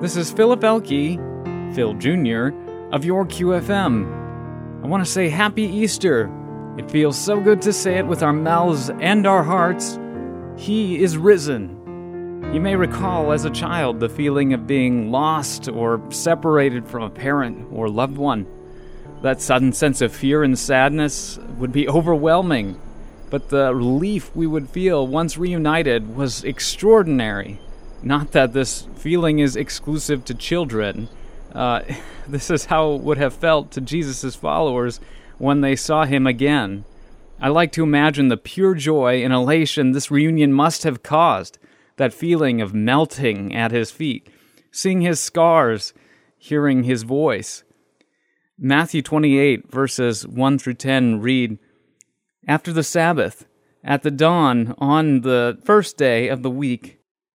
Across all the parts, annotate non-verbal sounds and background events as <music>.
This is Philip Elke, Phil Jr., of your QFM. I want to say Happy Easter. It feels so good to say it with our mouths and our hearts. He is risen. You may recall as a child the feeling of being lost or separated from a parent or loved one. That sudden sense of fear and sadness would be overwhelming, but the relief we would feel once reunited was extraordinary. Not that this feeling is exclusive to children. Uh, <laughs> this is how it would have felt to Jesus' followers when they saw him again. I like to imagine the pure joy and elation this reunion must have caused, that feeling of melting at his feet, seeing his scars, hearing his voice. Matthew 28, verses 1 through 10 read After the Sabbath, at the dawn on the first day of the week,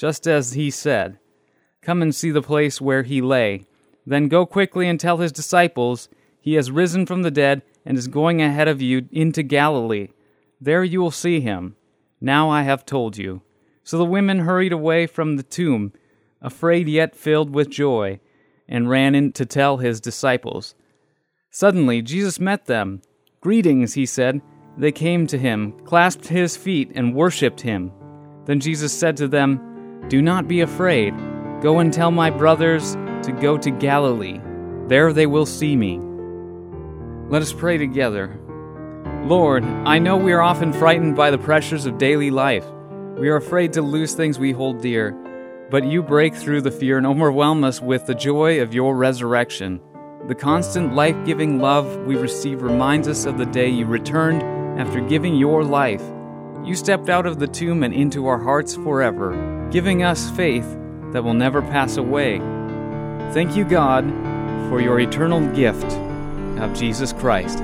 just as he said. Come and see the place where he lay. Then go quickly and tell his disciples, He has risen from the dead and is going ahead of you into Galilee. There you will see him. Now I have told you. So the women hurried away from the tomb, afraid yet filled with joy and ran in to tell his disciples. Suddenly, Jesus met them. Greetings, he said. They came to him, clasped his feet, and worshipped him. Then Jesus said to them, Do not be afraid. Go and tell my brothers to go to Galilee. There they will see me. Let us pray together. Lord, I know we are often frightened by the pressures of daily life. We are afraid to lose things we hold dear but you break through the fear and overwhelm us with the joy of your resurrection. The constant life giving love we receive reminds us of the day you returned after giving your life. You stepped out of the tomb and into our hearts forever, giving us faith that will never pass away. Thank you, God, for your eternal gift of Jesus Christ.